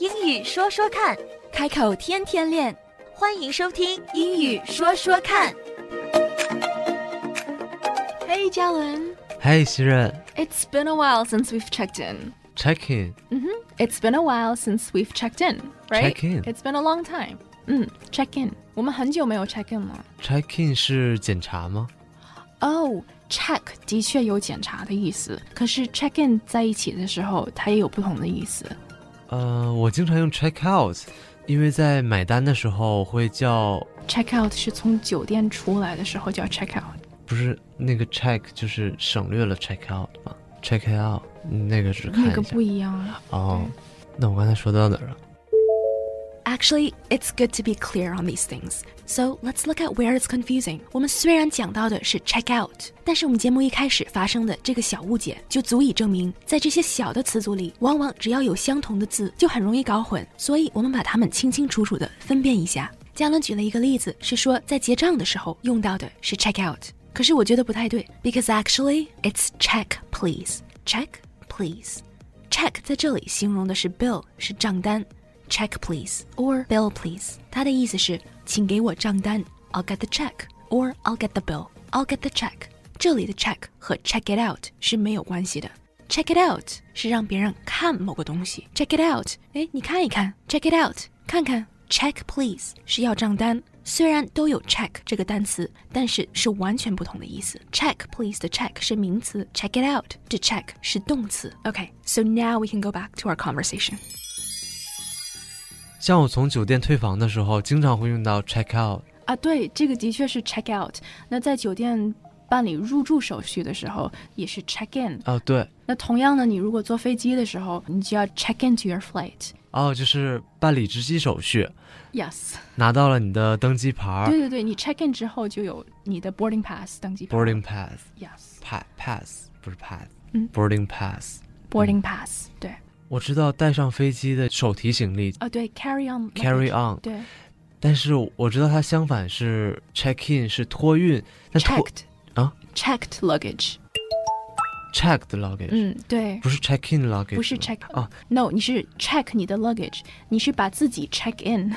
英语说说看，开口天天练。欢迎收听《英语说说看》。 Hey, Jalen. 嘿，西任 It's been a while since we've checked in. ，check in， It's been a while since we've checked in, right? Check in. It's been a long time. 嗯，check in. 我们很久没有 check in 了。 check in 是检查吗？哦、c h e c k 的确有检查的意思，可是 check in 在一起的时候，它也有不同的意思。 呃，我经常用 check out，因为在买单的时候会叫，check out 是从酒店出来的时候叫 check out。不是那个 check 就是省略了 check out 嘛，check out，嗯那个是看那个不。一样啊。哦，那我刚才说到哪儿了？Actually, it's good to be clear on these things. So let's look at where it's confusing. 我们虽然讲到的是 check out，但是我们节目一开始发生的这个小误解，就足以证明，在这些小的词组里，往往只要有相同的字，就很容易搞混。所以我们把它们清清楚楚的分辨一下。嘉伦举了一个例子，是说在结账的时候用到的是 check out，可是我觉得不太对，because actually it's check please. Check please. Check 在这里形容的是 bill，是账单。 Check please or bill please，它的意思是请给我账单，I'll get the check or I'll get the bill. I'll get the check。这里的 check 和 check it out 是没有关系的。Check it out 是让别人看某个东西。Check it out，哎，你看一看。Check it out，看看。Check please 是要账单。虽然都有 check 这个单词，但是是完全不同的意思。Check please 的 check 是名词，check it out 的 check 是动词。Okay，so now we can go back to our conversation. 像我从酒店退房的时候，经常会用到 check out。啊，对，这个的确是 check out。那在酒店办理入住手续的时候，也是 check in。哦，对，那同样呢，你如果坐飞机的时候，你就要 check into your flight。哦，就是办理值机手续，Yes，拿到了你的登机牌对对对，你 check in 之后就有你的 boarding pass 登机牌。，boarding pass。Yes，pass pass 不是 pass，嗯 boarding pass。boarding pass。对，我知道带上飞机的手提行李啊对，carry on。carry on，对但是我知道它相反是 check in 是托运，那，checked 啊，checked luggage。checked luggage，、嗯，对。不是 check in luggage，不是 check 哦 no，你是 check 你的 luggage，你是把自己 check in。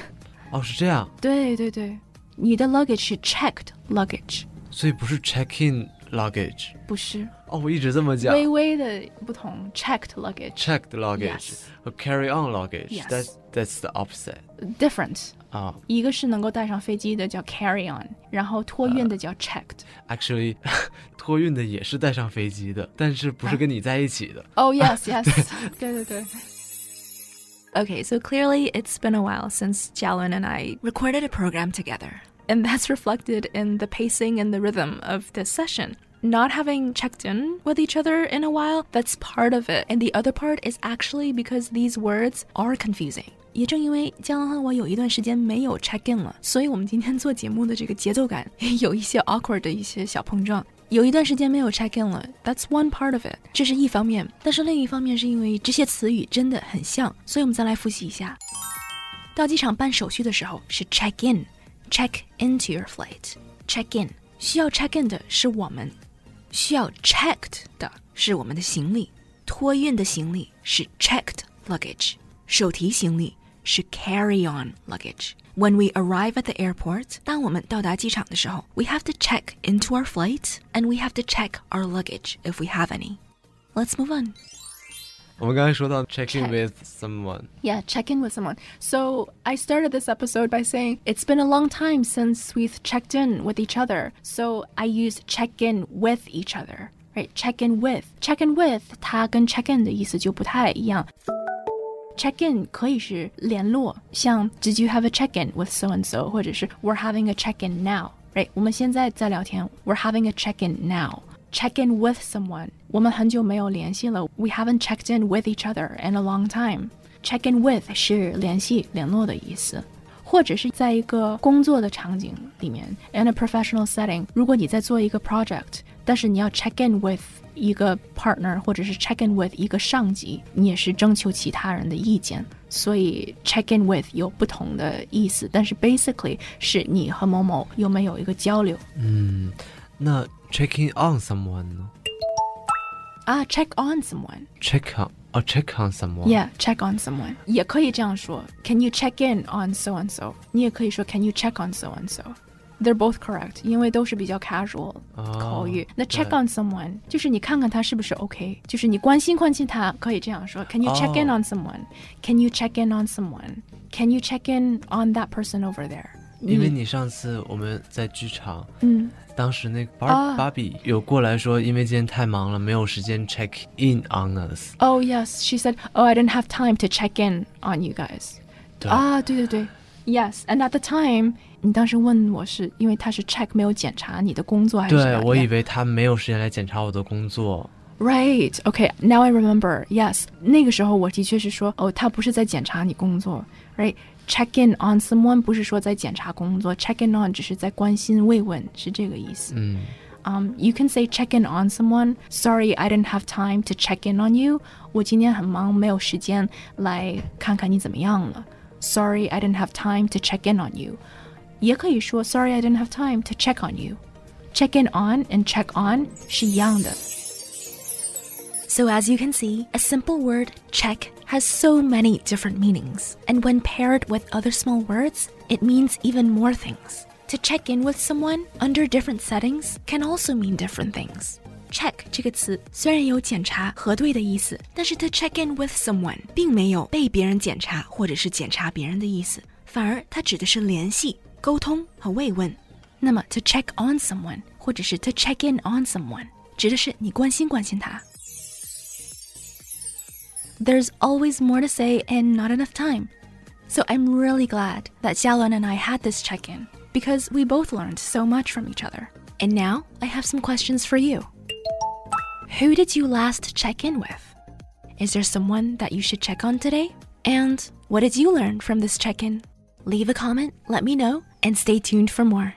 哦是这样，对对对，你的 luggage 是 checked luggage，所以不是 check in luggage。不是哦，我一直这么讲微微的不同，checked luggage checked luggage Yes 和 carry on luggage。 Yes That's that's the opposite。 different。啊、一个是能够带上飞机的叫 carry on，然后托运的叫 checked。 actually，托运的也是带上飞机的，但是不是跟你在一起的。 Oh yes, yes，对对对。Okay, so clearly it's been a while since Jalin and I recorded a program together. And that's reflected in the pacing and the rhythm of this session. not having checked in with each other in a while, that's part of it. And the other part is actually because these words are confusing. 也正因为佳伦和我有一段时间没有 check in 了，所以我们今天做节目的这个节奏感有一些 awkward 的一些小碰撞。有一段时间没有 check in 了，That's one part of it，这是一方面。但是另一方面是因为这些词语真的很像，所以我们再来复习一下。到机场办手续的时候是 check in，check into your flight，check in。需要 check in 的是我们，需要 checked 的是我们的行李，托运的行李是 checked luggage，手提行李是 carry on luggage。When we arrive at the airport，当我们到达机场的时候，we have to check into our flight and we have to check our luggage if we have any. Let's move on. 我们刚才说到 check in Check with someone， Yeah, check in with someone. So I started this episode by saying it's been a long time since we've checked in with each other. So I used check in with each other. Right? Check in with. Check in with 它跟 check in 的意思就不太一样。check in 可以是联络，像 Did you have a check in with so and so，或者是 We're having a check in now。Right？我们现在在聊天，We're having a check in now。 check in with someone，我们很久没有联系了，We haven't checked in with each other in a long time。check in with 是联系、联络的意思。或者是在一个工作的场景里面，in a professional setting，如果你在做一个 project，但是你要 check in with 一个 partner，或者是 check in with 一个上级，你也是征求其他人的意见，所以 check in with 有不同的意思，但是 basically 是你和某某有没有一个交流。嗯， 那 checking on someone 呢？ 啊，check on someone。 check on 哦、check on someone。 Yeah, check on someone 也可以这样说。Can you check in on so and so？你也可以说 Can you check on so and so？They're both correct，因为都是比较 casual 哦口语。那对 check on someone 就是你看看他是不是 OK，就是你关心关心他，可以这样说。Can you check in 哦 on someone？Can you check in on someone？Can you check in on that person over there？ 因为你上次我们在剧场，嗯当时那个芭、啊芭比有过来说，因为今天太忙了，没有时间 check in on us。 ，Oh yes, she said, Oh, I didn't have time to check in on you guys. 对啊，对对对，Yes. And at the time，你当时问我是因为他是 check 没有检查你的工作还是什么？对我以 Yeah. 为他没有时间来检查我的工作。 Right. Okay. Now I remember. Yes. 那个时候我的确是说，哦，他不是在检查你工作，right? Check in on someone 不是说在检查工作，check in on 只是在关心慰问，是这个意思。嗯 Um, you can say check in on someone. Sorry, I didn't have time to check in on you. 我今天很忙，没有时间来看看你怎么样了。Sorry, I didn't have time to check in on you. 也可以说 Sorry, I didn't have time to check on you. Check in on and check on 是一样的。 So, as you can see, a simple word, check, has so many different meanings. And when paired with other small words, it means even more things. To check in with someone under different settings can also mean different things. Check 这个词虽然有检查、核对的意思，但是 to check in with someone 并没有被别人检查或者是检查别人的意思，反而它指的是联系、沟通和慰问。那么 to check on someone 或者是 to check in on someone 指的是你关心关心他。 there's always more to say and not enough time. So I'm really glad that Jialun and I had this check in because we both learned so much from each other. And now I have some questions for you. Who did you last check in with? Is there someone that you should check on today? And what did you learn from this check in? Leave a comment, let me know, and stay tuned for more.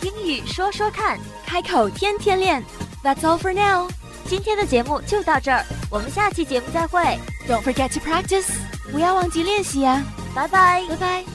English 说说看，开口天天练。That's all for now。今天的节目就到这儿，我们下期节目再会，Don't forget to practice. 不要忘记练习呀、拜拜，拜拜。